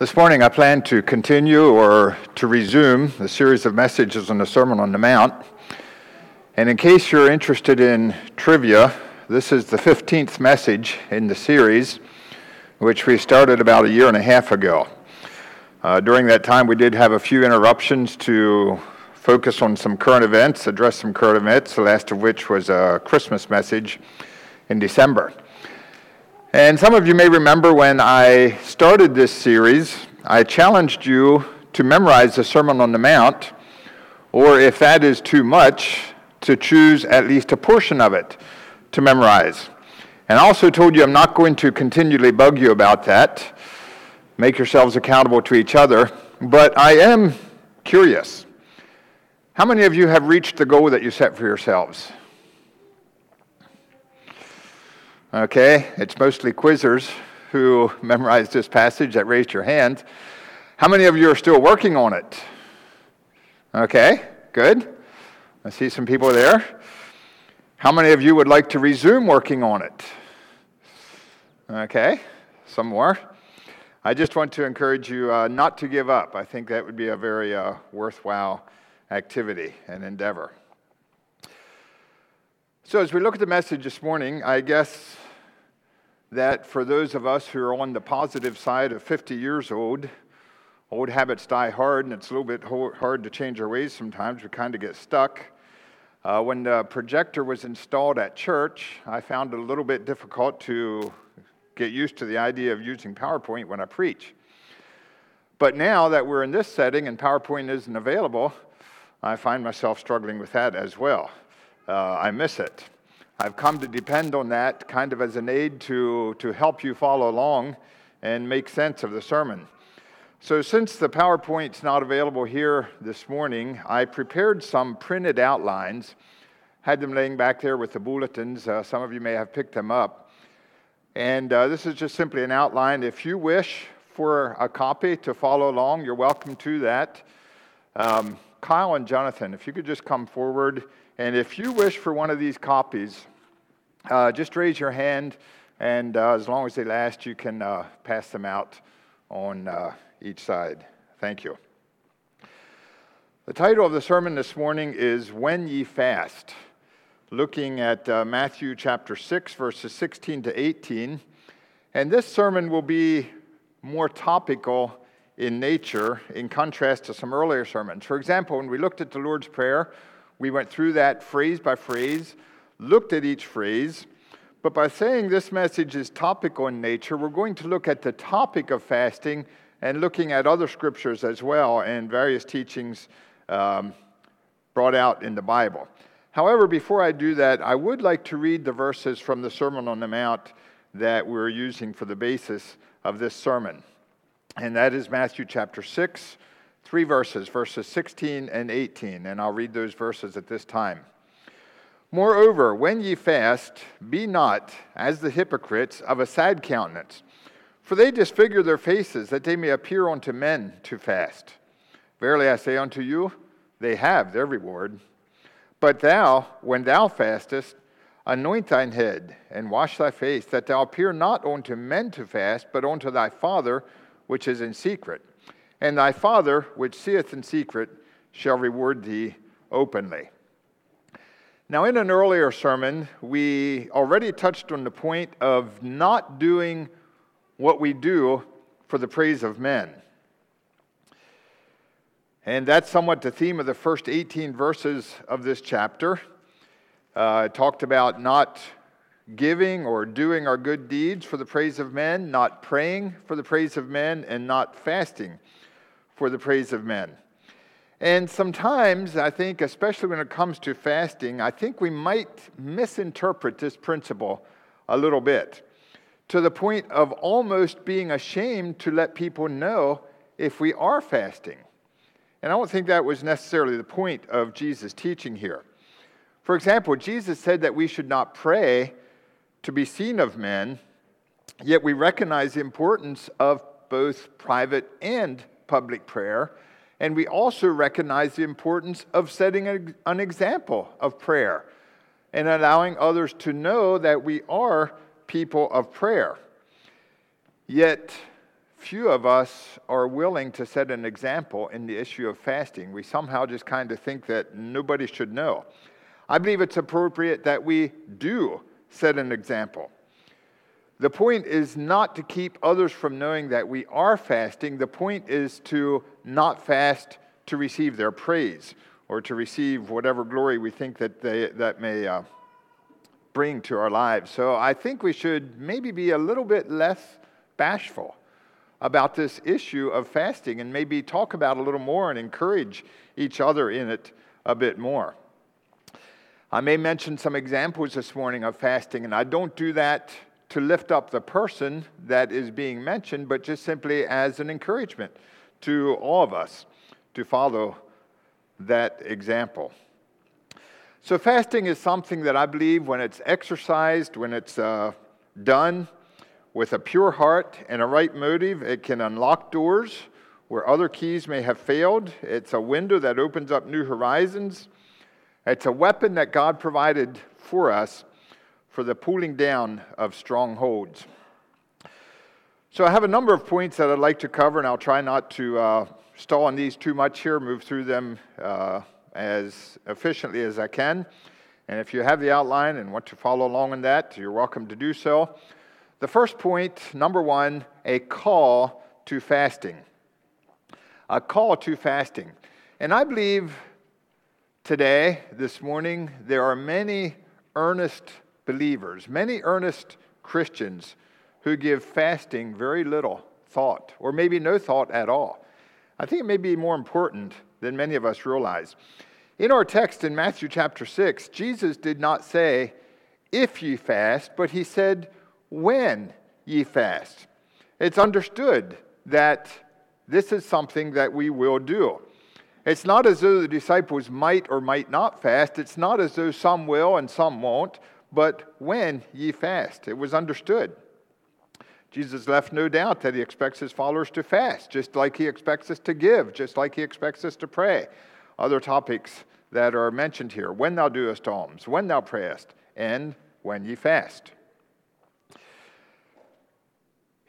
This morning, I plan to continue or to resume the series of messages on the Sermon on the Mount. And in case you're interested in trivia, this is the 15th message in the series, which we started about a year and a half ago. Uh, during that time, we did have a few interruptions to focus on some current events, address some current events, the last of which was a Christmas message in December. And some of you may remember when I started this series, I challenged you to memorize the Sermon on the Mount, or if that is too much, to choose at least a portion of it to memorize. And I also told you I'm not going to continually bug you about that. Make yourselves accountable to each other. But I am curious. How many of you have reached the goal that you set for yourselves? Okay, it's mostly quizzers who memorized this passage that raised your hand. How many of you are still working on it? Okay, good. I see some people there. How many of you would like to resume working on it? Okay, some more. I just want to encourage you uh, not to give up. I think that would be a very uh, worthwhile activity and endeavor. So, as we look at the message this morning, I guess that for those of us who are on the positive side of 50 years old, old habits die hard, and it's a little bit hard to change our ways sometimes. We kind of get stuck. Uh, when the projector was installed at church, I found it a little bit difficult to get used to the idea of using PowerPoint when I preach. But now that we're in this setting and PowerPoint isn't available, I find myself struggling with that as well uh, I miss it. I've come to depend on that kind of as an aid to, to help you follow along and make sense of the sermon. So, since the PowerPoint's not available here this morning, I prepared some printed outlines, had them laying back there with the bulletins. Uh, some of you may have picked them up. And uh, this is just simply an outline. If you wish for a copy to follow along, you're welcome to that. Um, Kyle and Jonathan, if you could just come forward. And if you wish for one of these copies, uh, just raise your hand, and uh, as long as they last, you can uh, pass them out on uh, each side. Thank you. The title of the sermon this morning is When Ye Fast, looking at uh, Matthew chapter 6, verses 16 to 18. And this sermon will be more topical in nature in contrast to some earlier sermons. For example, when we looked at the Lord's Prayer, we went through that phrase by phrase, looked at each phrase, but by saying this message is topical in nature, we're going to look at the topic of fasting and looking at other scriptures as well and various teachings um, brought out in the Bible. However, before I do that, I would like to read the verses from the Sermon on the Mount that we're using for the basis of this sermon. And that is Matthew chapter 6, three verses, verses 16 and 18, and I'll read those verses at this time. Moreover, when ye fast, be not as the hypocrites of a sad countenance, for they disfigure their faces, that they may appear unto men to fast. Verily I say unto you, they have their reward. But thou, when thou fastest, anoint thine head, and wash thy face, that thou appear not unto men to fast, but unto thy Father which is in secret and thy Father, which seeth in secret, shall reward thee openly. Now, in an earlier sermon, we already touched on the point of not doing what we do for the praise of men. And that's somewhat the theme of the first 18 verses of this chapter. Uh, it talked about not giving or doing our good deeds for the praise of men, not praying for the praise of men, and not fasting for the praise of men. And sometimes, I think, especially when it comes to fasting, I think we might misinterpret this principle a little bit to the point of almost being ashamed to let people know if we are fasting. And I don't think that was necessarily the point of Jesus' teaching here. For example, Jesus said that we should not pray to be seen of men, yet we recognize the importance of both private and public prayer. And we also recognize the importance of setting an example of prayer and allowing others to know that we are people of prayer. Yet, few of us are willing to set an example in the issue of fasting. We somehow just kind of think that nobody should know. I believe it's appropriate that we do set an example. The point is not to keep others from knowing that we are fasting. The point is to not fast to receive their praise or to receive whatever glory we think that they, that may uh, bring to our lives. So I think we should maybe be a little bit less bashful about this issue of fasting and maybe talk about a little more and encourage each other in it a bit more. I may mention some examples this morning of fasting, and I don't do that to lift up the person that is being mentioned, but just simply as an encouragement to all of us to follow that example. So, fasting is something that I believe when it's exercised, when it's uh, done with a pure heart and a right motive, it can unlock doors where other keys may have failed. It's a window that opens up new horizons. It's a weapon that God provided for us for the pulling down of strongholds. So, I have a number of points that I'd like to cover, and I'll try not to uh, stall on these too much here, move through them uh, as efficiently as I can. And if you have the outline and want to follow along in that, you're welcome to do so. The first point, number one, a call to fasting. A call to fasting. And I believe Today, this morning, there are many earnest believers, many earnest Christians who give fasting very little thought, or maybe no thought at all. I think it may be more important than many of us realize. In our text in Matthew chapter 6, Jesus did not say, if ye fast, but he said, when ye fast. It's understood that this is something that we will do. It's not as though the disciples might or might not fast. It's not as though some will and some won't, but when ye fast. It was understood. Jesus left no doubt that he expects his followers to fast, just like he expects us to give, just like he expects us to pray. Other topics that are mentioned here when thou doest alms, when thou prayest, and when ye fast.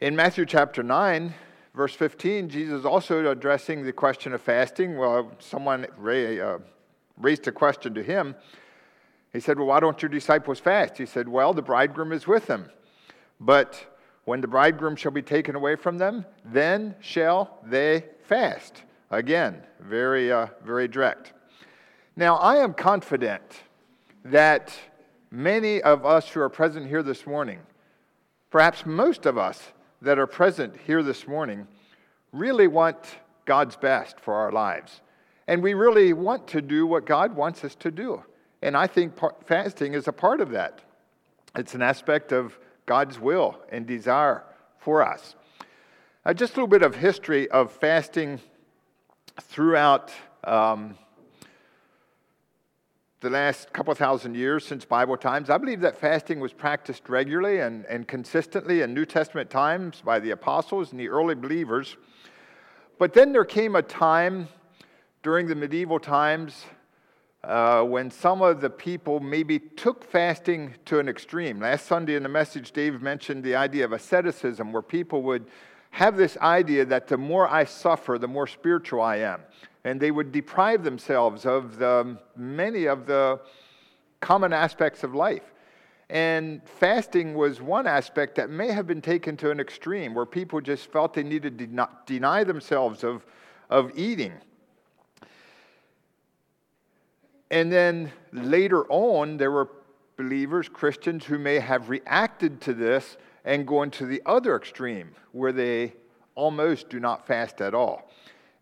In Matthew chapter 9, verse 15, Jesus also addressing the question of fasting. Well, someone uh, raised a question to him. He said, Well, why don't your disciples fast? He said, Well, the bridegroom is with them. But when the bridegroom shall be taken away from them, then shall they fast. Again, very, uh, very direct. Now, I am confident that many of us who are present here this morning, perhaps most of us, that are present here this morning really want God's best for our lives. And we really want to do what God wants us to do. And I think fasting is a part of that. It's an aspect of God's will and desire for us. Uh, just a little bit of history of fasting throughout um, the last couple thousand years since Bible times. I believe that fasting was practiced regularly and, and consistently in New Testament times by the apostles and the early believers. But then there came a time during the medieval times uh, when some of the people maybe took fasting to an extreme. Last Sunday in the message, Dave mentioned the idea of asceticism, where people would have this idea that the more I suffer, the more spiritual I am and they would deprive themselves of the, many of the common aspects of life. And fasting was one aspect that may have been taken to an extreme where people just felt they needed to deny themselves of, of eating. And then later on, there were believers, Christians, who may have reacted to this and gone to the other extreme where they almost do not fast at all.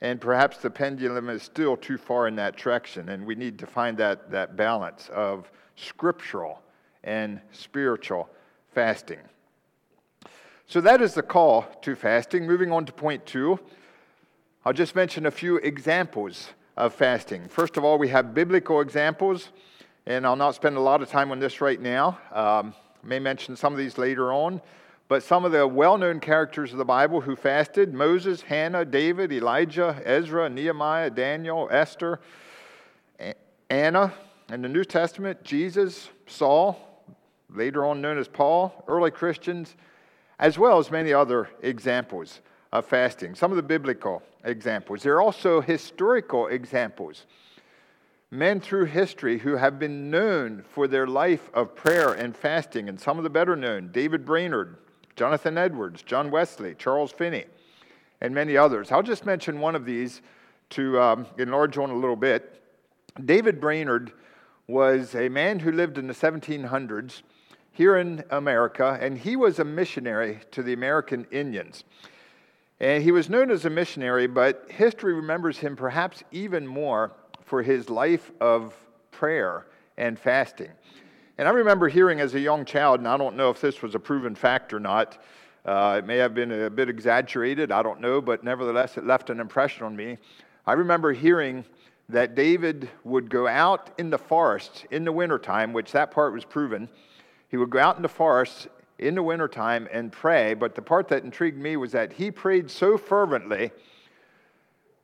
And perhaps the pendulum is still too far in that direction, and we need to find that, that balance of scriptural and spiritual fasting. So that is the call to fasting. Moving on to point two, I'll just mention a few examples of fasting. First of all, we have biblical examples, and I'll not spend a lot of time on this right now. Um, may mention some of these later on. But some of the well known characters of the Bible who fasted Moses, Hannah, David, Elijah, Ezra, Nehemiah, Daniel, Esther, Anna in the New Testament, Jesus, Saul, later on known as Paul, early Christians, as well as many other examples. Of fasting. Some of the biblical examples. There are also historical examples. Men through history who have been known for their life of prayer and fasting, and some of the better known David Brainerd, Jonathan Edwards, John Wesley, Charles Finney, and many others. I'll just mention one of these to um, enlarge on a little bit. David Brainerd was a man who lived in the 1700s here in America, and he was a missionary to the American Indians. And he was known as a missionary, but history remembers him perhaps even more for his life of prayer and fasting. And I remember hearing as a young child, and I don't know if this was a proven fact or not, uh, it may have been a bit exaggerated, I don't know, but nevertheless, it left an impression on me. I remember hearing that David would go out in the forest in the wintertime, which that part was proven. He would go out in the forest in the wintertime and pray, but the part that intrigued me was that he prayed so fervently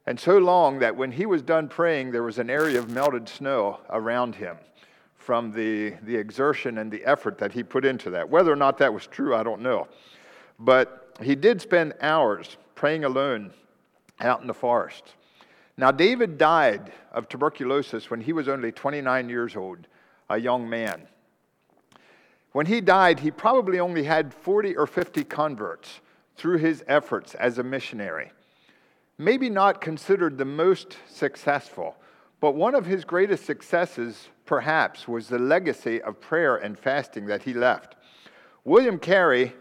and so long that when he was done praying, there was an area of melted snow around him from the, the exertion and the effort that he put into that. Whether or not that was true, I don't know. But he did spend hours praying alone out in the forest. Now, David died of tuberculosis when he was only 29 years old, a young man. When he died, he probably only had 40 or 50 converts through his efforts as a missionary. Maybe not considered the most successful, but one of his greatest successes, perhaps, was the legacy of prayer and fasting that he left. William Carey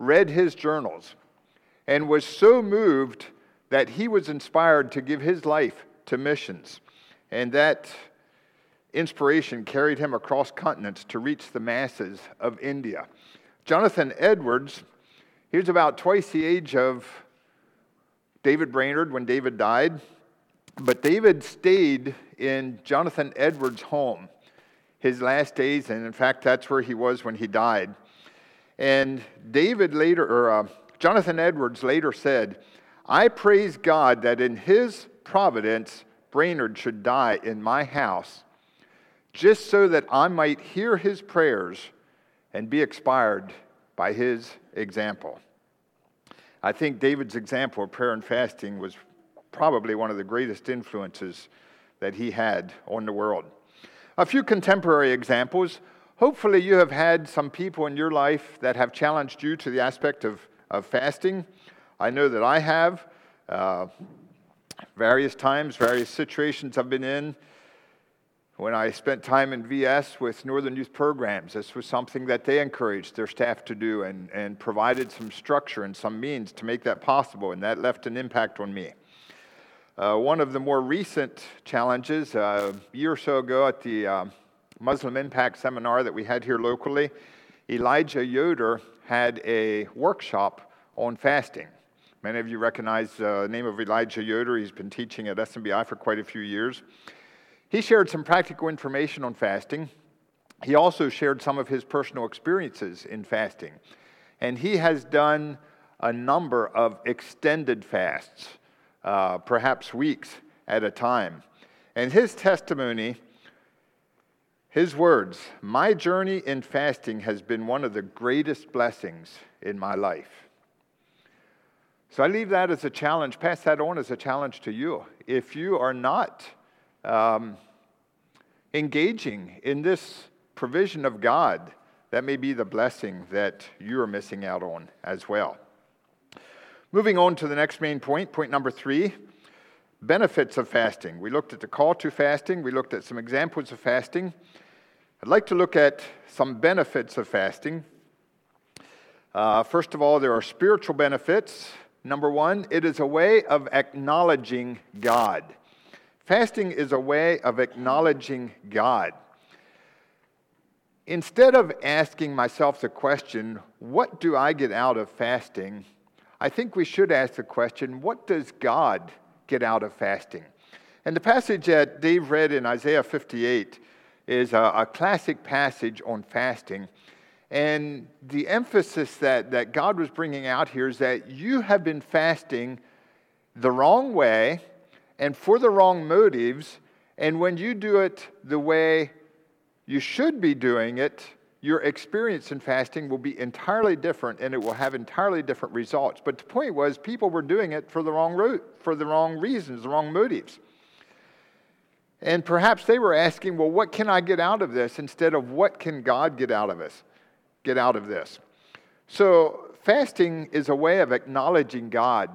read his journals and was so moved that he was inspired to give his life to missions. And that inspiration carried him across continents to reach the masses of India. Jonathan Edwards, he was about twice the age of David Brainerd when David died, but David stayed in Jonathan Edwards' home his last days, and in fact, that's where he was when he died. And David later, or uh, Jonathan Edwards later said, I praise God that in his providence, Brainerd should die in my house, just so that I might hear his prayers and be inspired by his example. I think David's example of prayer and fasting was probably one of the greatest influences that he had on the world. A few contemporary examples. Hopefully, you have had some people in your life that have challenged you to the aspect of, of fasting. I know that I have. Uh, various times, various situations I've been in. When I spent time in VS with Northern Youth Programs, this was something that they encouraged their staff to do and, and provided some structure and some means to make that possible, and that left an impact on me. Uh, one of the more recent challenges, uh, a year or so ago at the uh, Muslim Impact Seminar that we had here locally, Elijah Yoder had a workshop on fasting. Many of you recognize the name of Elijah Yoder. He's been teaching at SMBI for quite a few years. He shared some practical information on fasting. He also shared some of his personal experiences in fasting. And he has done a number of extended fasts, uh, perhaps weeks at a time. And his testimony, his words, my journey in fasting has been one of the greatest blessings in my life. So I leave that as a challenge, pass that on as a challenge to you. If you are not um, engaging in this provision of God, that may be the blessing that you are missing out on as well. Moving on to the next main point, point number three benefits of fasting. We looked at the call to fasting, we looked at some examples of fasting. I'd like to look at some benefits of fasting. Uh, first of all, there are spiritual benefits. Number one, it is a way of acknowledging God. Fasting is a way of acknowledging God. Instead of asking myself the question, what do I get out of fasting? I think we should ask the question, what does God get out of fasting? And the passage that Dave read in Isaiah 58 is a, a classic passage on fasting. And the emphasis that, that God was bringing out here is that you have been fasting the wrong way and for the wrong motives. And when you do it the way you should be doing it, your experience in fasting will be entirely different and it will have entirely different results. But the point was, people were doing it for the wrong route, for the wrong reasons, the wrong motives. And perhaps they were asking, well, what can I get out of this instead of what can God get out of us? Get out of this. So fasting is a way of acknowledging God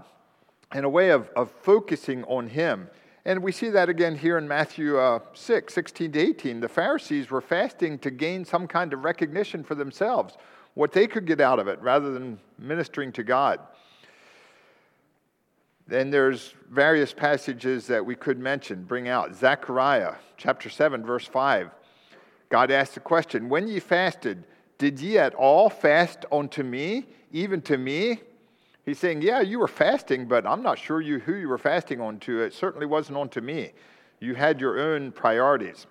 and a way of, of focusing on Him. And we see that again here in Matthew uh, 6, 16 to 18. The Pharisees were fasting to gain some kind of recognition for themselves, what they could get out of it, rather than ministering to God. Then there's various passages that we could mention, bring out. Zechariah chapter 7, verse 5. God asked the question, When ye fasted, did ye at all fast unto me, even to me? He's saying, Yeah, you were fasting, but I'm not sure you, who you were fasting on to. It certainly wasn't on to me. You had your own priorities.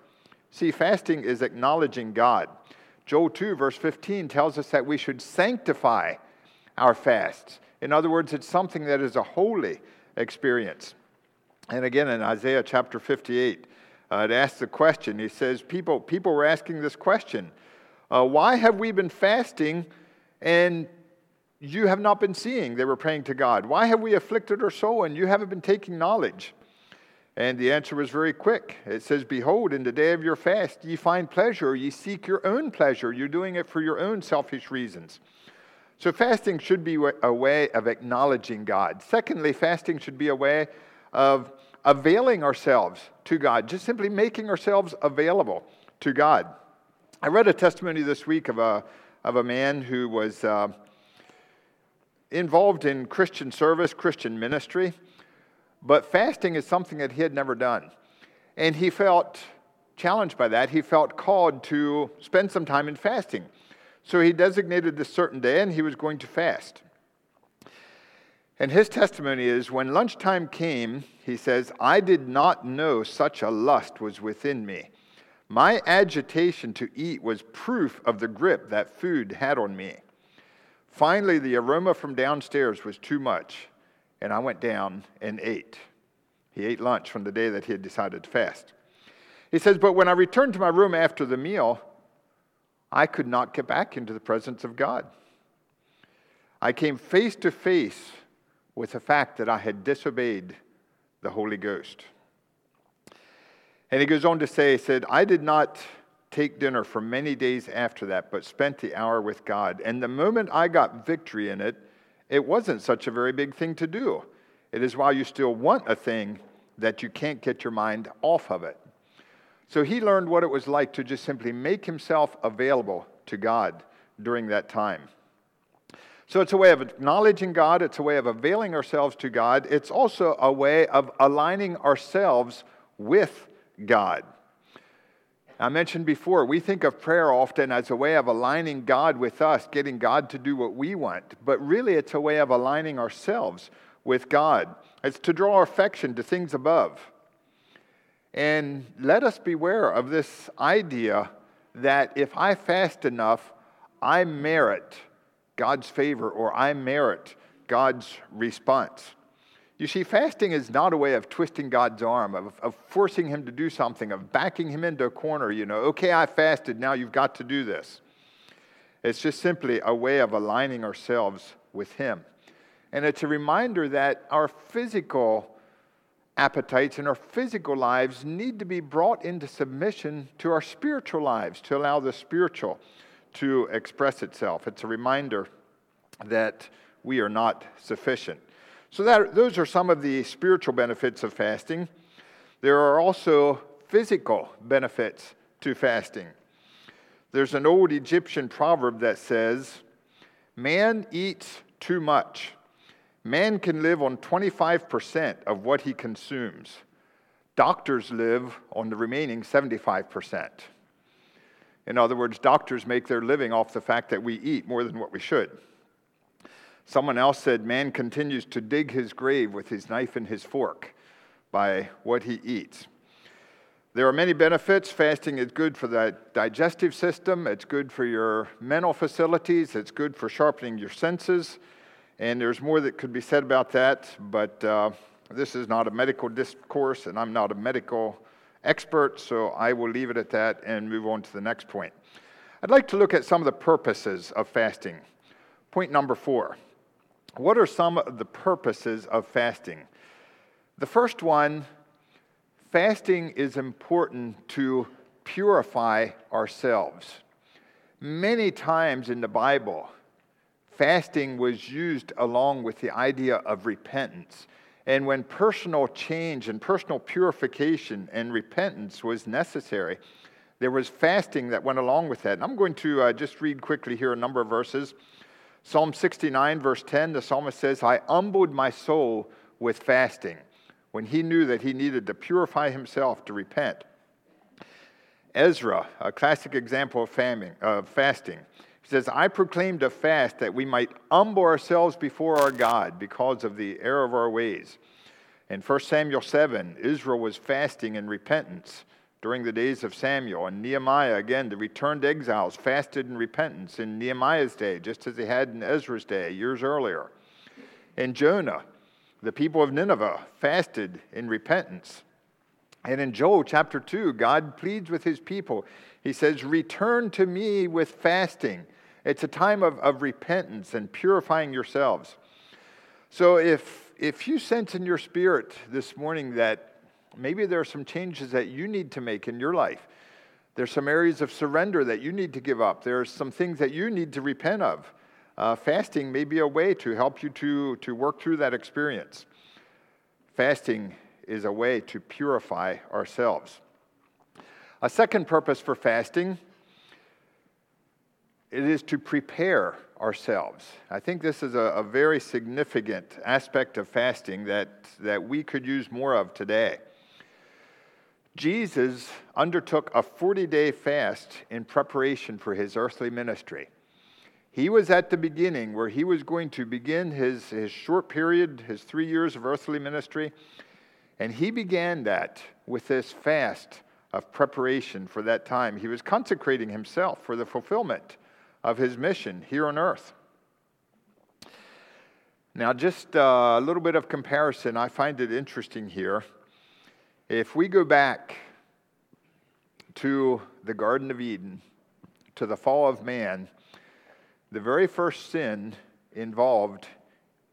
See, fasting is acknowledging God. Joel 2, verse 15, tells us that we should sanctify our fasts. In other words, it's something that is a holy experience. And again, in Isaiah chapter 58, uh, it asks the question. He says, People, people were asking this question uh, Why have we been fasting and you have not been seeing, they were praying to God. Why have we afflicted our soul and you haven't been taking knowledge? And the answer was very quick. It says, Behold, in the day of your fast, ye find pleasure, ye seek your own pleasure. You're doing it for your own selfish reasons. So, fasting should be a way of acknowledging God. Secondly, fasting should be a way of availing ourselves to God, just simply making ourselves available to God. I read a testimony this week of a, of a man who was. Uh, involved in Christian service, Christian ministry, but fasting is something that he had never done. And he felt challenged by that. He felt called to spend some time in fasting. So he designated this certain day and he was going to fast. And his testimony is when lunchtime came, he says, I did not know such a lust was within me. My agitation to eat was proof of the grip that food had on me. Finally, the aroma from downstairs was too much, and I went down and ate. He ate lunch from the day that he had decided to fast. He says, But when I returned to my room after the meal, I could not get back into the presence of God. I came face to face with the fact that I had disobeyed the Holy Ghost. And he goes on to say, he said, I did not take dinner for many days after that, but spent the hour with God. And the moment I got victory in it, it wasn't such a very big thing to do. It is while you still want a thing that you can't get your mind off of it. So he learned what it was like to just simply make himself available to God during that time. So it's a way of acknowledging God, it's a way of availing ourselves to God, it's also a way of aligning ourselves with God. I mentioned before, we think of prayer often as a way of aligning God with us, getting God to do what we want, but really it's a way of aligning ourselves with God. It's to draw our affection to things above. And let us beware of this idea that if I fast enough, I merit God's favor or I merit God's response. You see, fasting is not a way of twisting God's arm, of, of forcing him to do something, of backing him into a corner, you know, okay, I fasted, now you've got to do this. It's just simply a way of aligning ourselves with him. And it's a reminder that our physical appetites and our physical lives need to be brought into submission to our spiritual lives to allow the spiritual to express itself. It's a reminder that we are not sufficient. So, that, those are some of the spiritual benefits of fasting. There are also physical benefits to fasting. There's an old Egyptian proverb that says, Man eats too much. Man can live on 25% of what he consumes. Doctors live on the remaining 75%. In other words, doctors make their living off the fact that we eat more than what we should. Someone else said, Man continues to dig his grave with his knife and his fork by what he eats. There are many benefits. Fasting is good for the digestive system, it's good for your mental facilities, it's good for sharpening your senses. And there's more that could be said about that, but uh, this is not a medical discourse, and I'm not a medical expert, so I will leave it at that and move on to the next point. I'd like to look at some of the purposes of fasting. Point number four What are some of the purposes of fasting? The first one fasting is important to purify ourselves. Many times in the Bible, fasting was used along with the idea of repentance. And when personal change and personal purification and repentance was necessary, there was fasting that went along with that. And I'm going to uh, just read quickly here a number of verses. Psalm 69, verse 10, the psalmist says, I humbled my soul with fasting when he knew that he needed to purify himself to repent. Ezra, a classic example of, famine, of fasting, he says, I proclaimed a fast that we might humble ourselves before our God because of the error of our ways. In 1 Samuel 7, Israel was fasting in repentance during the days of Samuel. And Nehemiah, again, the returned exiles, fasted in repentance in Nehemiah's day, just as they had in Ezra's day years earlier. In Jonah, the people of Nineveh fasted in repentance. And in Joel chapter 2, God pleads with his people. He says, Return to me with fasting it's a time of, of repentance and purifying yourselves. So if, if you sense in your spirit this morning that maybe there are some changes that you need to make in your life, there's some areas of surrender that you need to give up, there's some things that you need to repent of. Uh, fasting may be a way to help you to, to work through that experience. Fasting is a way to purify ourselves. A second purpose for fasting it is to prepare ourselves. I think this is a, a, very significant aspect of fasting that, that we could use more of today. Jesus undertook a 40 day fast in preparation for his earthly ministry. He was at the beginning where he was going to begin his, his short period, his three years of earthly ministry, and he began that with this fast of preparation for that time. He was consecrating himself for the fulfillment of his mission here on earth. Now, just uh, a little bit of comparison. I find it interesting here. If we go back to the Garden of Eden, to the fall of man, the very first sin involved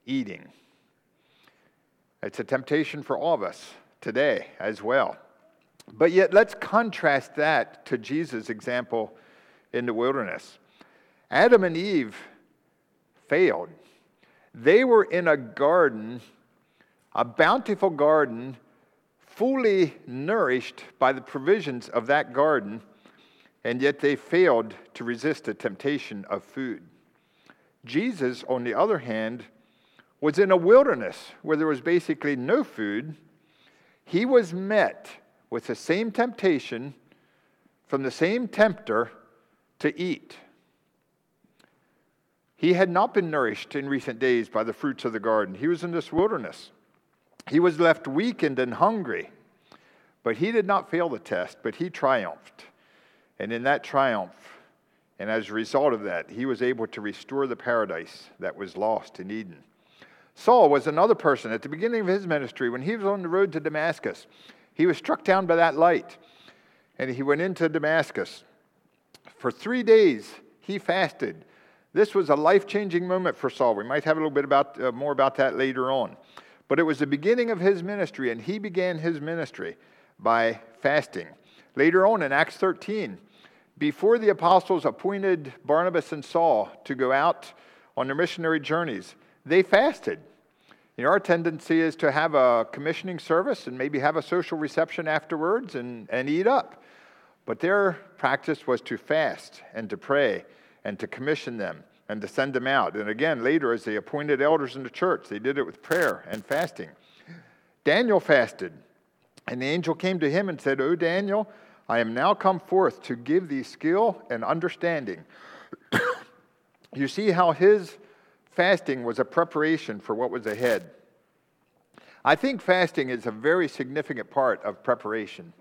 eating. It's a temptation for all of us today as well. But yet, let's contrast that to Jesus' example in the wilderness. Adam and Eve failed. They were in a garden, a bountiful garden, fully nourished by the provisions of that garden, and yet they failed to resist the temptation of food. Jesus, on the other hand, was in a wilderness where there was basically no food. He was met with the same temptation from the same tempter to eat. He had not been nourished in recent days by the fruits of the garden. He was in this wilderness. He was left weakened and hungry. But he did not fail the test, but he triumphed. And in that triumph, and as a result of that, he was able to restore the paradise that was lost in Eden. Saul was another person at the beginning of his ministry when he was on the road to Damascus. He was struck down by that light, and he went into Damascus. For three days, he fasted this was a life changing moment for Saul. We might have a little bit about, uh, more about that later on. But it was the beginning of his ministry, and he began his ministry by fasting. Later on in Acts 13, before the apostles appointed Barnabas and Saul to go out on their missionary journeys, they fasted. You know, our tendency is to have a commissioning service and maybe have a social reception afterwards and, and eat up. But their practice was to fast and to pray and to commission them and to send them out. And again, later, as they appointed elders in the church, they did it with prayer and fasting. Daniel fasted, and the angel came to him and said, O Daniel, I am now come forth to give thee skill and understanding. you see how his fasting was a preparation for what was ahead. I think fasting is a very significant part of preparation.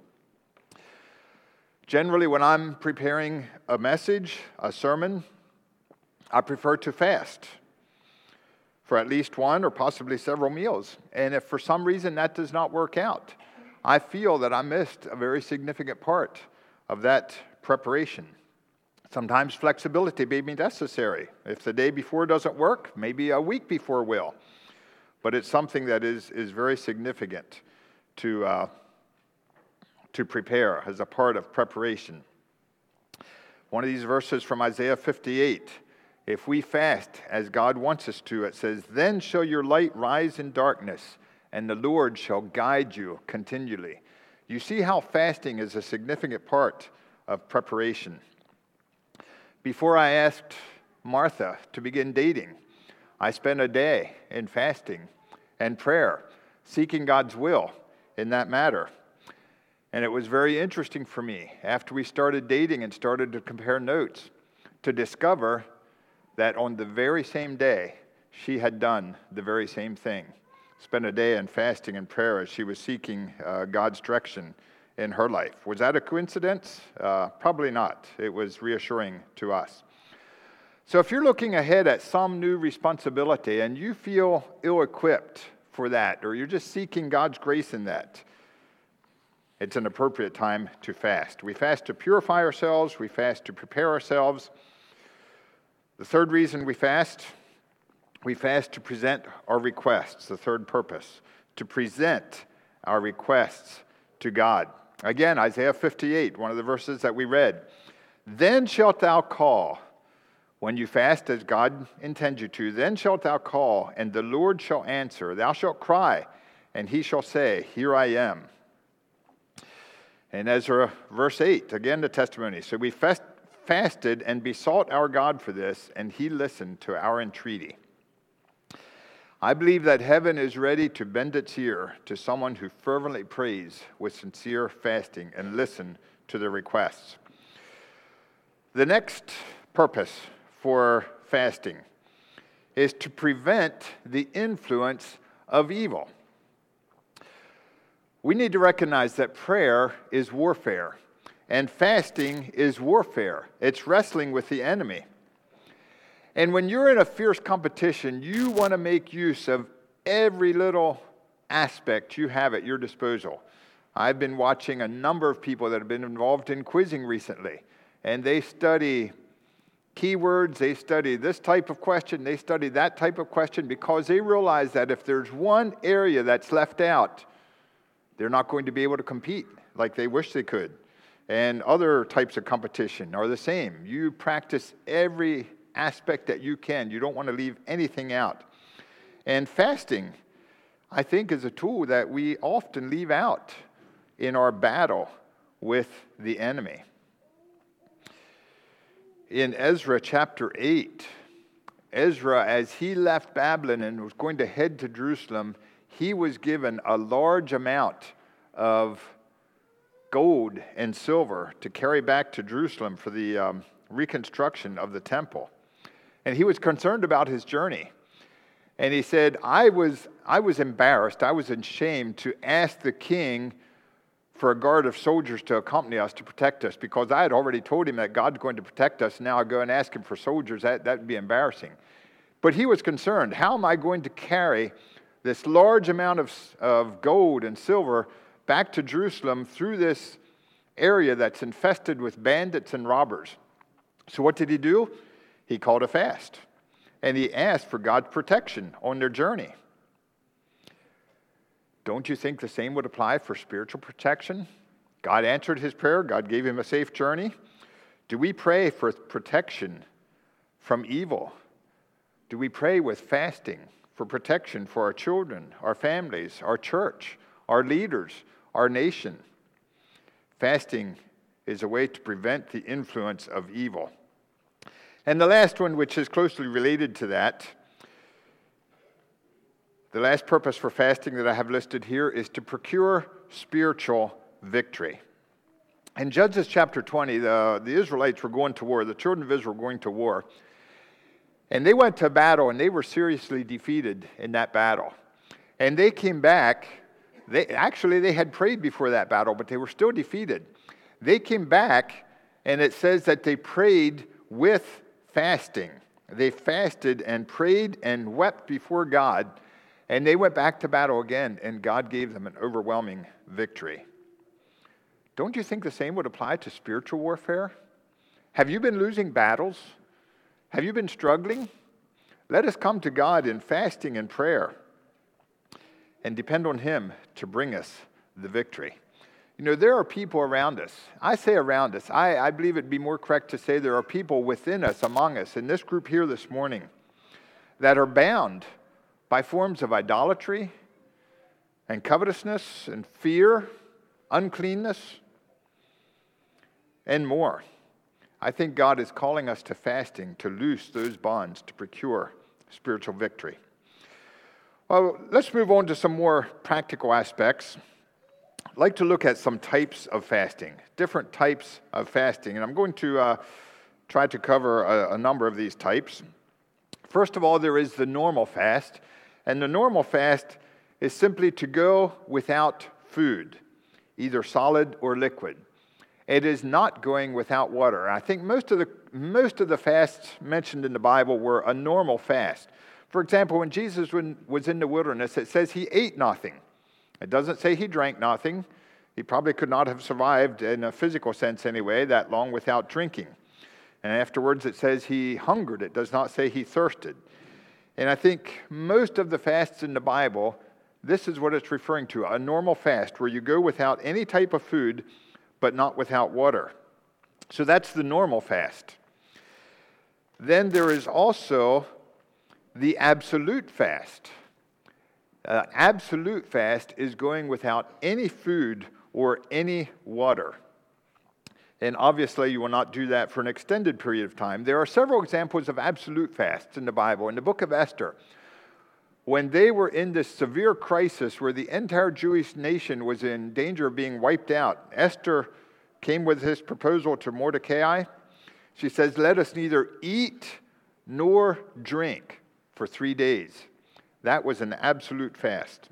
Generally, when I'm preparing a message, a sermon, I prefer to fast for at least one or possibly several meals. And if for some reason that does not work out, I feel that I missed a very significant part of that preparation. Sometimes flexibility may be necessary. If the day before doesn't work, maybe a week before will. But it's something that is, is very significant to, uh, to prepare as a part of preparation. One of these verses from Isaiah 58 if we fast as God wants us to, it says, Then shall your light rise in darkness, and the Lord shall guide you continually. You see how fasting is a significant part of preparation. Before I asked Martha to begin dating, I spent a day in fasting and prayer, seeking God's will in that matter. And it was very interesting for me after we started dating and started to compare notes to discover that on the very same day, she had done the very same thing. Spent a day in fasting and prayer as she was seeking uh, God's direction in her life. Was that a coincidence? Uh, probably not. It was reassuring to us. So, if you're looking ahead at some new responsibility and you feel ill equipped for that, or you're just seeking God's grace in that, it's an appropriate time to fast. We fast to purify ourselves, we fast to prepare ourselves. The third reason we fast, we fast to present our requests, the third purpose, to present our requests to God. Again, Isaiah 58, one of the verses that we read. Then shalt thou call, when you fast as God intends you to, then shalt thou call, and the Lord shall answer. Thou shalt cry, and he shall say, Here I am. And Ezra, verse 8, again the testimony. So we fast, fasted and besought our God for this, and he listened to our entreaty. I believe that heaven is ready to bend its ear to someone who fervently prays with sincere fasting and listen to their requests. The next purpose for fasting is to prevent the influence of evil. We need to recognize that prayer is warfare, and fasting is warfare. It's wrestling with the enemy. And when you're in a fierce competition, you want to make use of every little aspect you have at your disposal. I've been watching a number of people that have been involved in quizzing recently, and they study keywords, they study this type of question, they study that type of question because they realize that if there's one area that's left out, they're not going to be able to compete like they wish they could. And other types of competition are the same. You practice every aspect that you can, you don't want to leave anything out. And fasting, I think, is a tool that we often leave out in our battle with the enemy. In Ezra chapter 8, Ezra, as he left Babylon and was going to head to Jerusalem, he was given a large amount of gold and silver to carry back to Jerusalem for the um, reconstruction of the temple. And he was concerned about his journey. And he said, I was, I was embarrassed, I was ashamed to ask the king for a guard of soldiers to accompany us to protect us because I had already told him that God's going to protect us. Now I go and ask him for soldiers. That would be embarrassing. But he was concerned how am I going to carry this large amount of, of gold and silver back to Jerusalem through this area that's infested with bandits and robbers? So, what did he do? He called a fast and he asked for God's protection on their journey. Don't you think the same would apply for spiritual protection? God answered his prayer, God gave him a safe journey. Do we pray for protection from evil? Do we pray with fasting? for protection for our children, our families, our church, our leaders, our nation. Fasting is a way to prevent the influence of evil. And the last one, which is closely related to that, the last purpose for fasting that I have listed here is to procure spiritual victory. In Judges chapter 20, the, the Israelites were going to war, the children of Israel were going to war. And they went to battle and they were seriously defeated in that battle. And they came back. They, actually, they had prayed before that battle, but they were still defeated. They came back, and it says that they prayed with fasting. They fasted and prayed and wept before God, and they went back to battle again, and God gave them an overwhelming victory. Don't you think the same would apply to spiritual warfare? Have you been losing battles? Have you been struggling? Let us come to God in fasting and prayer and depend on Him to bring us the victory. You know, there are people around us. I say around us. I, I believe it'd be more correct to say there are people within us, among us, in this group here this morning, that are bound by forms of idolatry and covetousness and fear, uncleanness, and more. I think God is calling us to fasting to loose those bonds to procure spiritual victory. Well, let's move on to some more practical aspects. I'd like to look at some types of fasting, different types of fasting, and I'm going to uh, try to cover a, a number of these types. First of all, there is the normal fast, and the normal fast is simply to go without food, either solid or liquid. It is not going without water. I think most of the, most of the fasts mentioned in the Bible were a normal fast. For example, when Jesus was in the wilderness, it says he ate nothing. It doesn't say he drank nothing. He probably could not have survived, in a physical sense anyway, that long without drinking. And afterwards, it says he hungered. It does not say he thirsted. And I think most of the fasts in the Bible, this is what it's referring to a normal fast where you go without any type of food, but not without water. So that's the normal fast. Then there is also the absolute fast. Uh, absolute fast is going without any food or any water. And obviously, you will not do that for an extended period of time. There are several examples of absolute fasts in the Bible. In the book of Esther, when they were in this severe crisis where the entire Jewish nation was in danger of being wiped out, Esther came with this proposal to Mordecai. She says, Let us neither eat nor drink for three days. That was an absolute fast.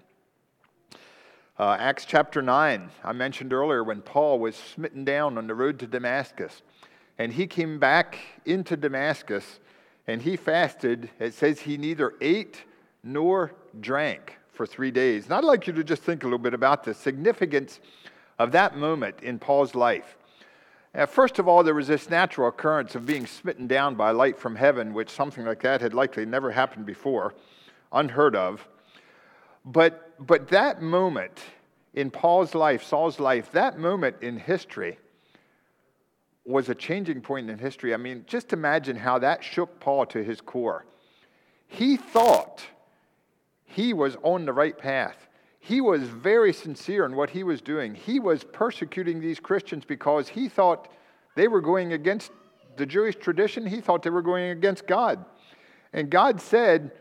Uh, Acts chapter 9, I mentioned earlier when Paul was smitten down on the road to Damascus. And he came back into Damascus and he fasted. It says he neither ate nor drank for three days. And I'd like you to just think a little bit about the significance of that moment in Paul's life. First of all, there was this natural occurrence of being smitten down by light from heaven, which something like that had likely never happened before unheard of. But, but that moment in Paul's life, Saul's life, that moment in history was a changing point in history. I mean, just imagine how that shook Paul to his core. He thought he was on the right path. He was very sincere in what he was doing. He was persecuting these Christians because he thought they were going against the Jewish tradition. He thought they were going against God. And God said,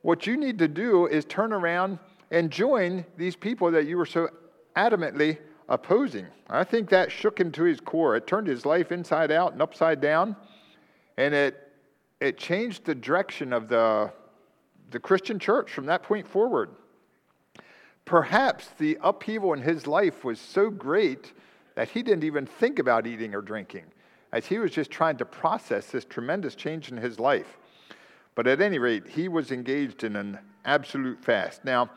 what you need to do is turn around and join these people that you were so adamantly opposing. I think that shook him to his core. It turned his life inside out and upside down, and it, it changed the direction of the, the Christian church from that point forward. Perhaps the upheaval in his life was so great that he didn't even think about eating or drinking, as he was just trying to process this tremendous change in his life. But at any rate, he was engaged in an absolute fast. Now,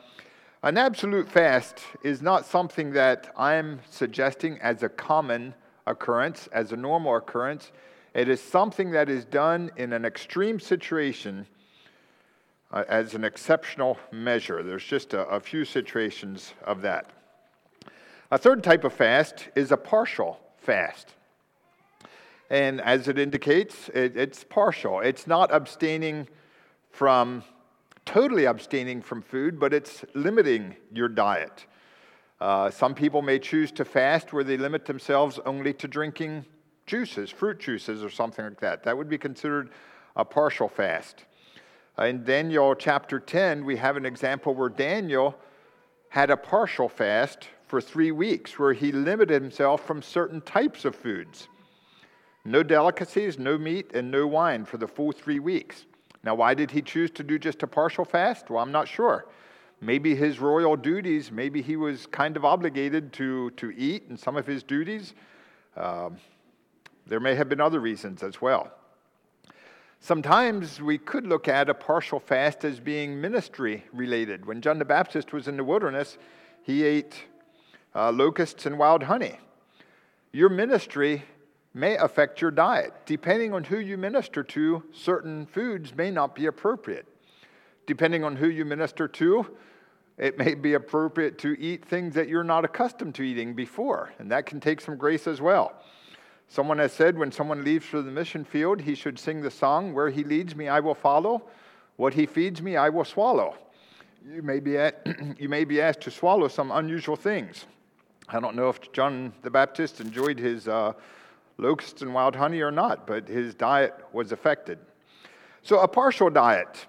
an absolute fast is not something that I'm suggesting as a common occurrence, as a normal occurrence. It is something that is done in an extreme situation uh, as an exceptional measure. There's just a, a few situations of that. A third type of fast is a partial fast. And as it indicates, it, it's partial. It's not abstaining from, totally abstaining from food, but it's limiting your diet. Uh, some people may choose to fast where they limit themselves only to drinking juices, fruit juices, or something like that. That would be considered a partial fast. In Daniel chapter 10, we have an example where Daniel had a partial fast for three weeks where he limited himself from certain types of foods. No delicacies, no meat, and no wine for the full three weeks. Now, why did he choose to do just a partial fast? Well, I'm not sure. Maybe his royal duties, maybe he was kind of obligated to, to eat in some of his duties. Um, there may have been other reasons as well. Sometimes we could look at a partial fast as being ministry related. When John the Baptist was in the wilderness, he ate uh, locusts and wild honey. Your ministry may affect your diet. Depending on who you minister to, certain foods may not be appropriate. Depending on who you minister to, it may be appropriate to eat things that you're not accustomed to eating before, and that can take some grace as well. Someone has said when someone leaves for the mission field, he should sing the song, Where he leads me, I will follow. What he feeds me, I will swallow. You may be, at, you may be asked to swallow some unusual things. I don't know if John the Baptist enjoyed his uh, locusts and wild honey or not, but his diet was affected. So, a partial diet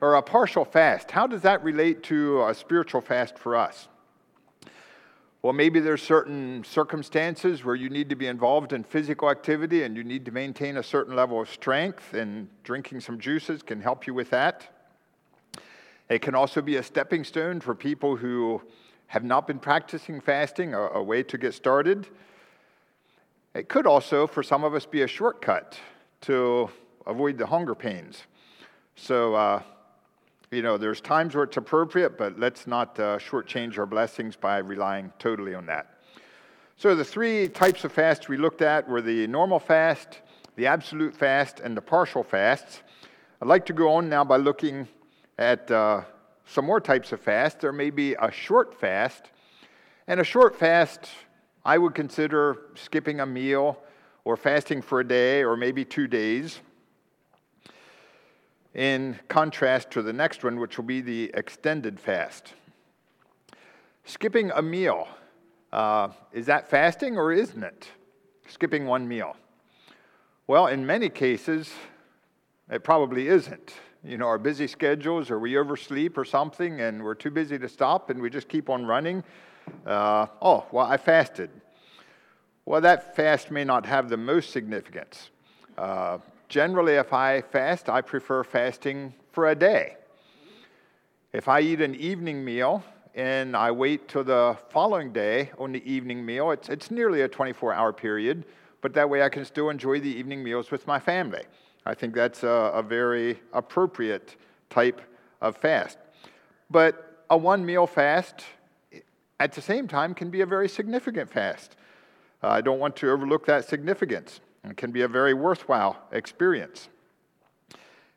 or a partial fast, how does that relate to a spiritual fast for us? Well, maybe there's certain circumstances where you need to be involved in physical activity and you need to maintain a certain level of strength, and drinking some juices can help you with that. It can also be a stepping stone for people who have not been practicing fasting, a, a way to get started. It could also, for some of us, be a shortcut to avoid the hunger pains. So, uh, you know, there's times where it's appropriate, but let's not uh, shortchange our blessings by relying totally on that. So, the three types of fasts we looked at were the normal fast, the absolute fast, and the partial fasts. I'd like to go on now by looking at uh, some more types of fast. There may be a short fast, and a short fast I would consider skipping a meal or fasting for a day or maybe two days in contrast to the next one, which will be the extended fast. Skipping a meal, uh, is that fasting or isn't it? Skipping one meal. Well, in many cases, it probably isn't. You know, our busy schedules, or we oversleep or something, and we're too busy to stop, and we just keep on running. Uh, oh, well, I fasted. Well, that fast may not have the most significance. Uh, Generally, if I fast, I prefer fasting for a day. If I eat an evening meal and I wait till the following day on the evening meal, it's, it's nearly a 24 hour period, but that way I can still enjoy the evening meals with my family. I think that's a, a very appropriate type of fast. But a one meal fast at the same time can be a very significant fast. I don't want to overlook that significance. It can be a very worthwhile experience.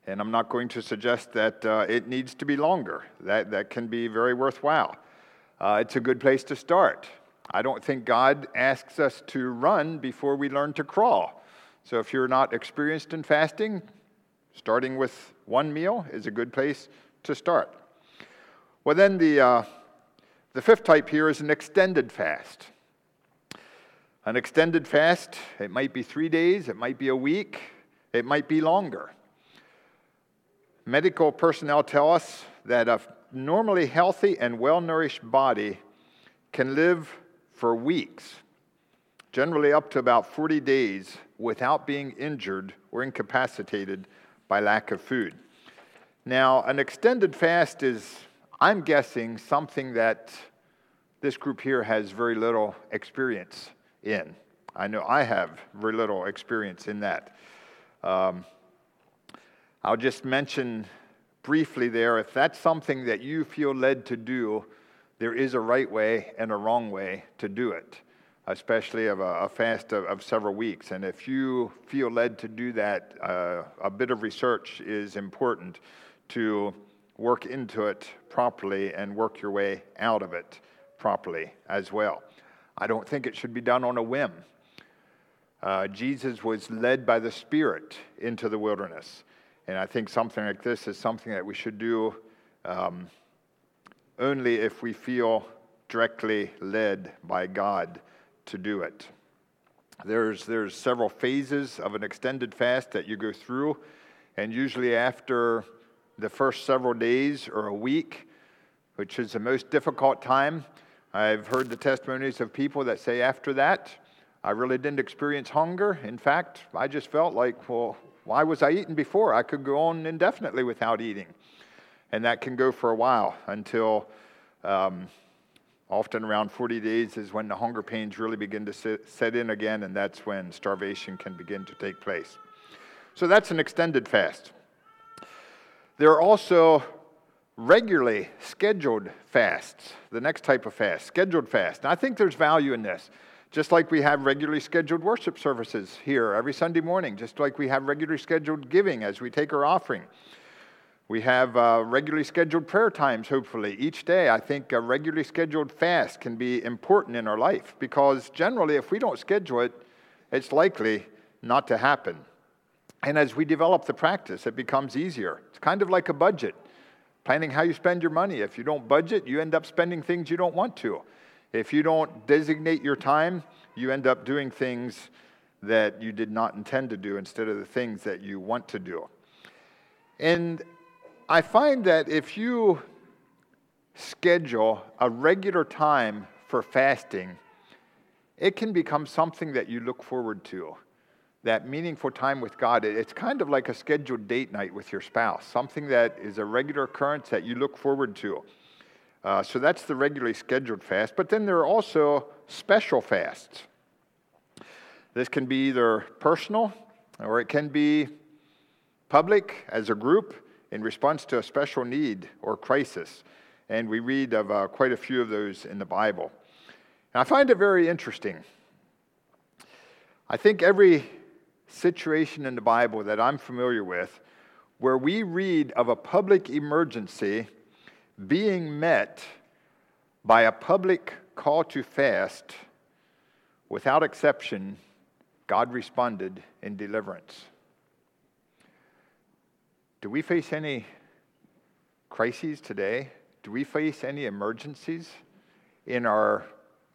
And I'm not going to suggest that uh, it needs to be longer. That, that can be very worthwhile. Uh, it's a good place to start. I don't think God asks us to run before we learn to crawl. So if you're not experienced in fasting, starting with one meal is a good place to start. Well, then the, uh, the fifth type here is an extended fast. An extended fast, it might be three days, it might be a week, it might be longer. Medical personnel tell us that a normally healthy and well nourished body can live for weeks, generally up to about 40 days, without being injured or incapacitated by lack of food. Now, an extended fast is, I'm guessing, something that this group here has very little experience in. I know I have very little experience in that. Um, I'll just mention briefly there if that's something that you feel led to do, there is a right way and a wrong way to do it, especially of a, a fast of, of, several weeks. And if you feel led to do that, uh, a bit of research is important to work into it properly and work your way out of it properly as well. I don't think it should be done on a whim. Uh, Jesus was led by the Spirit into the wilderness. And I think something like this is something that we should do um, only if we feel directly led by God to do it. There's, there's several phases of an extended fast that you go through, and usually after the first several days or a week, which is the most difficult time, I've heard the testimonies of people that say after that, I really didn't experience hunger. In fact, I just felt like, well, why was I eating before? I could go on indefinitely without eating. And that can go for a while until um, often around 40 days is when the hunger pains really begin to sit, set in again, and that's when starvation can begin to take place. So that's an extended fast. There are also regularly scheduled fasts, the next type of fast, scheduled fast. And I think there's value in this. Just like we have regularly scheduled worship services here every Sunday morning, just like we have regularly scheduled giving as we take our offering. We have uh, regularly scheduled prayer times, hopefully, each day. I think a regularly scheduled fast can be important in our life because generally, if we don't schedule it, it's likely not to happen. And as we develop the practice, it becomes easier. It's kind of like a budget, planning how you spend your money. If you don't budget, you end up spending things you don't want to. If you don't designate your time, you end up doing things that you did not intend to do instead of the things that you want to do. And I find that if you schedule a regular time for fasting, it can become something that you look forward to that meaningful time with God, it's kind of like a scheduled date night with your spouse, something that is a regular occurrence that you look forward to. Uh, so that's the regularly scheduled fast. But then there are also special fasts. This can be either personal or it can be public as a group in response to a special need or crisis. And we read of uh, quite a few of those in the Bible. And I find it very interesting. I think every situation in the Bible that I'm familiar with where we read of a public emergency being met by a public call to fast, without exception, God responded in deliverance. Do we face any crises today? Do we face any emergencies in our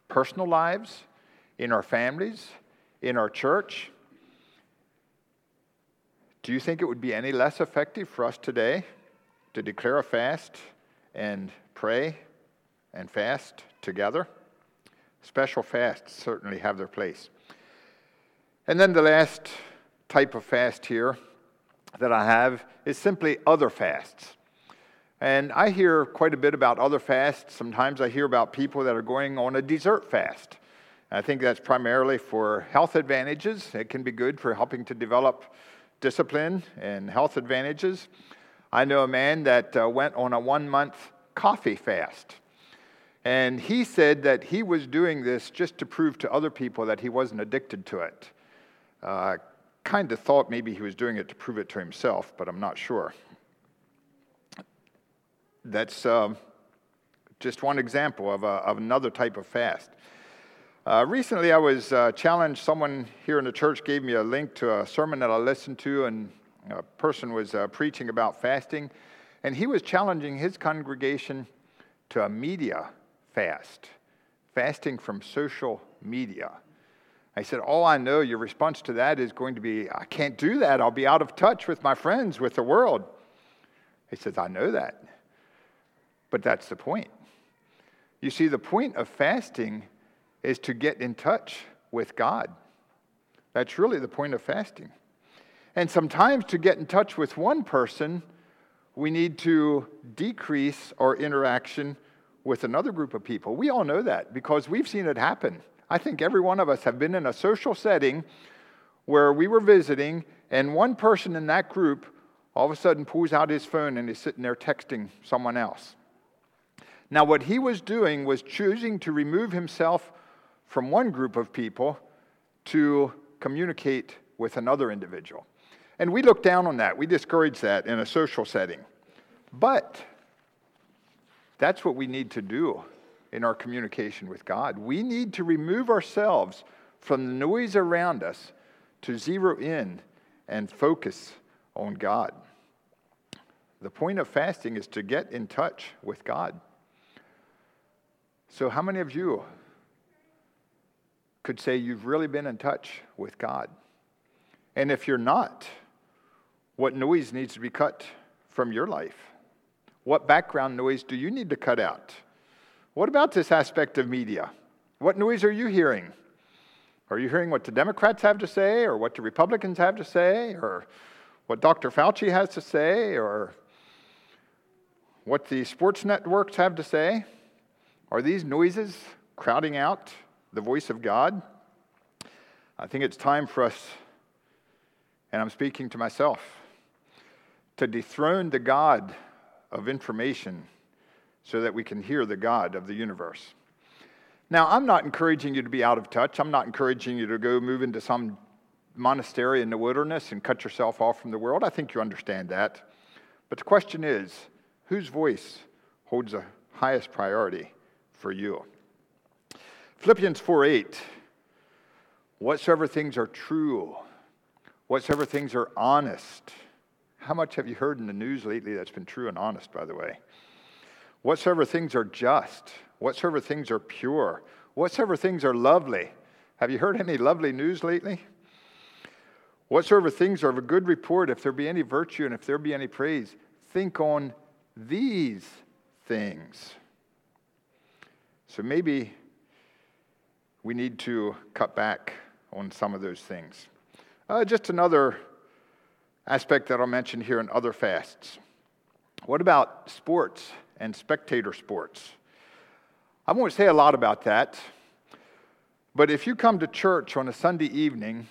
personal lives, in our families, in our church? Do you think it would be any less effective for us today to declare a fast and pray and fast together? Special fasts certainly have their place. And then the last type of fast here that I have is simply other fasts. And I hear quite a bit about other fasts. Sometimes I hear about people that are going on a dessert fast. I think that's primarily for health advantages. It can be good for helping to develop discipline and health advantages. I know a man that uh, went on a one month coffee fast. And he said that he was doing this just to prove to other people that he wasn't addicted to it. Uh, kind of thought maybe he was doing it to prove it to himself, but I'm not sure. That's uh, just one example of, a, of another type of fast. Uh, recently, I was uh, challenged. Someone here in the church gave me a link to a sermon that I listened to, and a person was uh, preaching about fasting, and he was challenging his congregation to a media fast, fasting from social media. I said, All I know, your response to that is going to be, I can't do that. I'll be out of touch with my friends, with the world. He says, I know that. But that's the point. You see, the point of fasting is to get in touch with God. That's really the point of fasting. And sometimes to get in touch with one person, we need to decrease our interaction with another group of people. We all know that because we've seen it happen. I think every one of us have been in a social setting where we were visiting, and one person in that group all of a sudden pulls out his phone and is sitting there texting someone else. Now, what he was doing was choosing to remove himself from one group of people to communicate with another individual. And we look down on that. We discourage that in a social setting. But that's what we need to do in our communication with God. We need to remove ourselves from the noise around us to zero in and focus on God. The point of fasting is to get in touch with God. So, how many of you could say you've really been in touch with God. And if you're not, what noise needs to be cut from your life? What background noise do you need to cut out? What about this aspect of media? What noise are you hearing? Are you hearing what the Democrats have to say, or what the Republicans have to say, or what Dr. Fauci has to say, or what the sports networks have to say? Are these noises crowding out the voice of God, I think it's time for us, and I'm speaking to myself, to dethrone the God of information so that we can hear the God of the universe. Now, I'm not encouraging you to be out of touch. I'm not encouraging you to go move into some monastery in the wilderness and cut yourself off from the world. I think you understand that. But the question is whose voice holds the highest priority for you? Philippians 4 8. Whatsoever things are true, whatsoever things are honest. How much have you heard in the news lately that's been true and honest, by the way? Whatsoever things are just, whatsoever things are pure, whatsoever things are lovely. Have you heard any lovely news lately? Whatsoever things are of a good report, if there be any virtue and if there be any praise, think on these things. So maybe we need to cut back on some of those things. Uh, just another aspect that I'll mention here in other fasts. What about sports and spectator sports? I won't say a lot about that, but if you come to church on a Sunday evening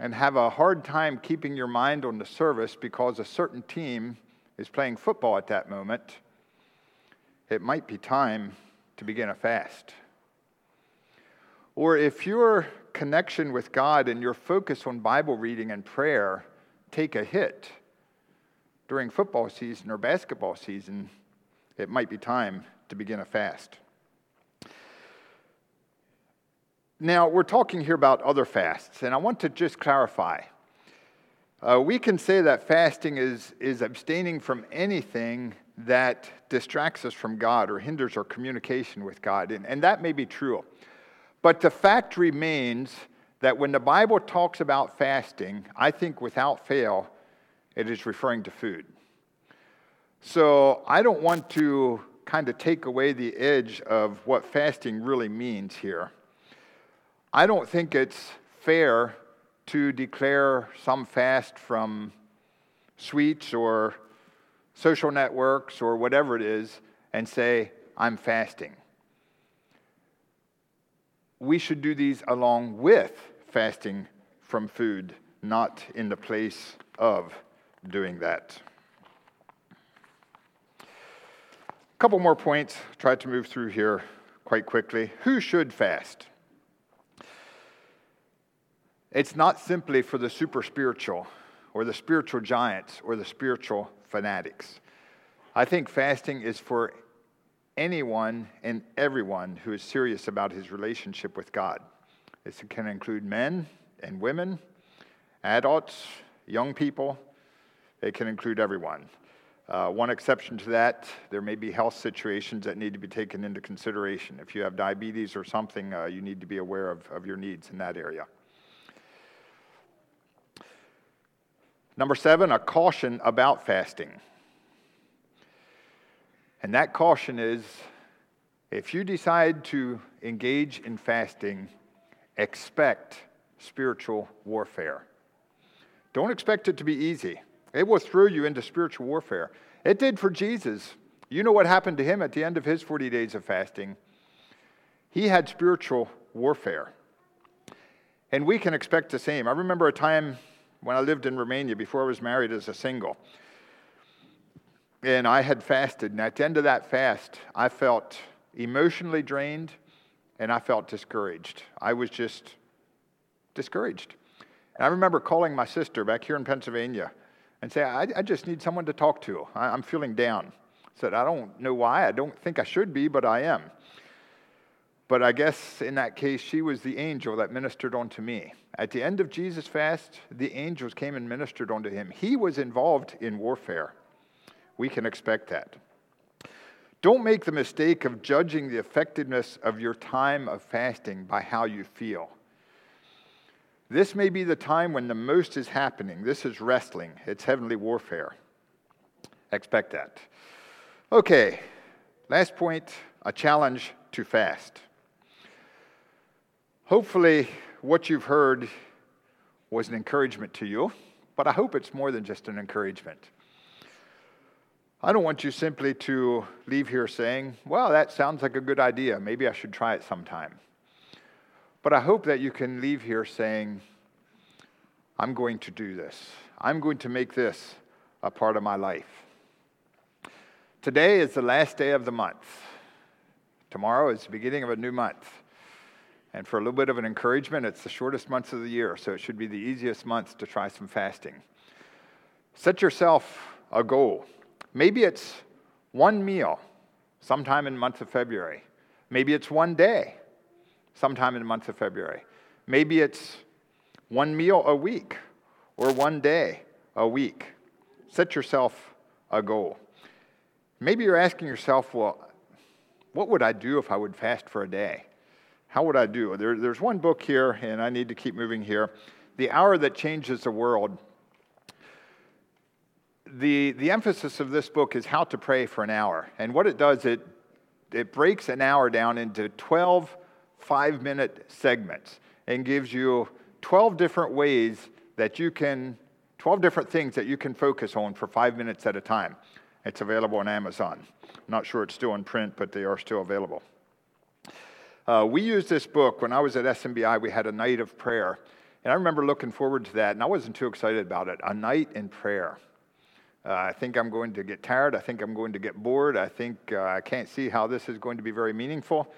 and have a hard time keeping your mind on the service because a certain team is playing football at that moment, it might be time to begin a fast. Or if your connection with God and your focus on Bible reading and prayer take a hit during football season or basketball season, it might be time to begin a fast. Now, we're talking here about other fasts, and I want to just clarify. Uh, we can say that fasting is, is abstaining from anything that distracts us from God or hinders our communication with God, and, and that may be true. But the fact remains that when the Bible talks about fasting, I think without fail, it is referring to food. So I don't want to kind of take away the edge of what fasting really means here. I don't think it's fair to declare some fast from sweets or social networks or whatever it is and say, I'm fasting we should do these along with fasting from food, not in the place of doing that. A couple more points. Try to move through here quite quickly. Who should fast? It's not simply for the super spiritual or the spiritual giants or the spiritual fanatics. I think fasting is for anyone and everyone who is serious about his relationship with God. This can include men and women, adults, young people. It can include everyone. Uh, one exception to that, there may be health situations that need to be taken into consideration. If you have diabetes or something, uh, you need to be aware of, of your needs in that area. Number seven, a caution about fasting. And that caution is if you decide to engage in fasting, expect spiritual warfare. Don't expect it to be easy. It will throw you into spiritual warfare. It did for Jesus. You know what happened to him at the end of his 40 days of fasting? He had spiritual warfare. And we can expect the same. I remember a time when I lived in Romania before I was married as a single and I had fasted. And at the end of that fast, I felt emotionally drained and I felt discouraged. I was just discouraged. And I remember calling my sister back here in Pennsylvania and say, I, I just need someone to talk to. I, I'm feeling down. I said, I don't know why. I don't think I should be, but I am. But I guess in that case, she was the angel that ministered unto me. At the end of Jesus' fast, the angels came and ministered unto him. He was involved in warfare we can expect that. Don't make the mistake of judging the effectiveness of your time of fasting by how you feel. This may be the time when the most is happening. This is wrestling, it's heavenly warfare. Expect that. Okay, last point a challenge to fast. Hopefully, what you've heard was an encouragement to you, but I hope it's more than just an encouragement. I don't want you simply to leave here saying, well, that sounds like a good idea. Maybe I should try it sometime. But I hope that you can leave here saying, I'm going to do this. I'm going to make this a part of my life. Today is the last day of the month. Tomorrow is the beginning of a new month. And for a little bit of an encouragement, it's the shortest months of the year, so it should be the easiest months to try some fasting. Set yourself a goal. Maybe it's one meal sometime in the month of February. Maybe it's one day sometime in the month of February. Maybe it's one meal a week or one day a week. Set yourself a goal. Maybe you're asking yourself, well, what would I do if I would fast for a day? How would I do? There, there's one book here, and I need to keep moving here The Hour That Changes the World. The, the emphasis of this book is how to pray for an hour. And what it does, it, it breaks an hour down into 12 five minute segments and gives you 12 different ways that you can, 12 different things that you can focus on for five minutes at a time. It's available on Amazon. I'm not sure it's still in print, but they are still available. Uh, we used this book when I was at SMBI. We had a night of prayer. And I remember looking forward to that, and I wasn't too excited about it. A night in prayer. Uh, I think I'm going to get tired. I think I'm going to get bored. I think uh, I can't see how this is going to be very meaningful.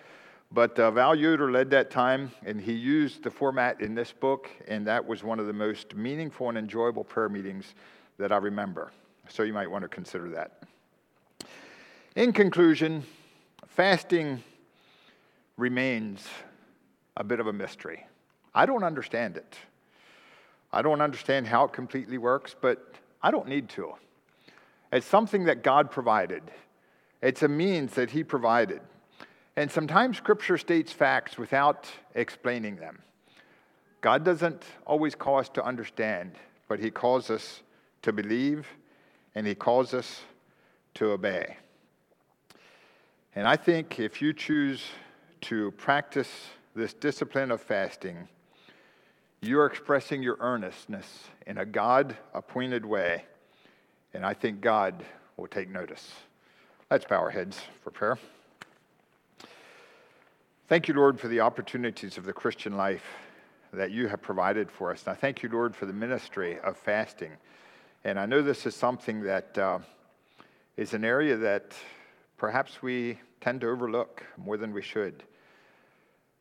But uh, Val Yoder led that time, and he used the format in this book, and that was one of the most meaningful and enjoyable prayer meetings that I remember. So you might want to consider that. In conclusion, fasting remains a bit of a mystery. I don't understand it. I don't understand how it completely works, but I don't need to. It's something that God provided, it's a means that He provided. And sometimes Scripture states facts without explaining them. God doesn't always call us to understand, but He calls us to believe and He calls us to obey. And I think if you choose to practice this discipline of fasting, you are expressing your earnestness in a God appointed way, and I think God will take notice. Let's bow our heads for prayer. Thank you, Lord, for the opportunities of the Christian life that you have provided for us. And I thank you, Lord, for the ministry of fasting. And I know this is something that uh, is an area that perhaps we tend to overlook more than we should.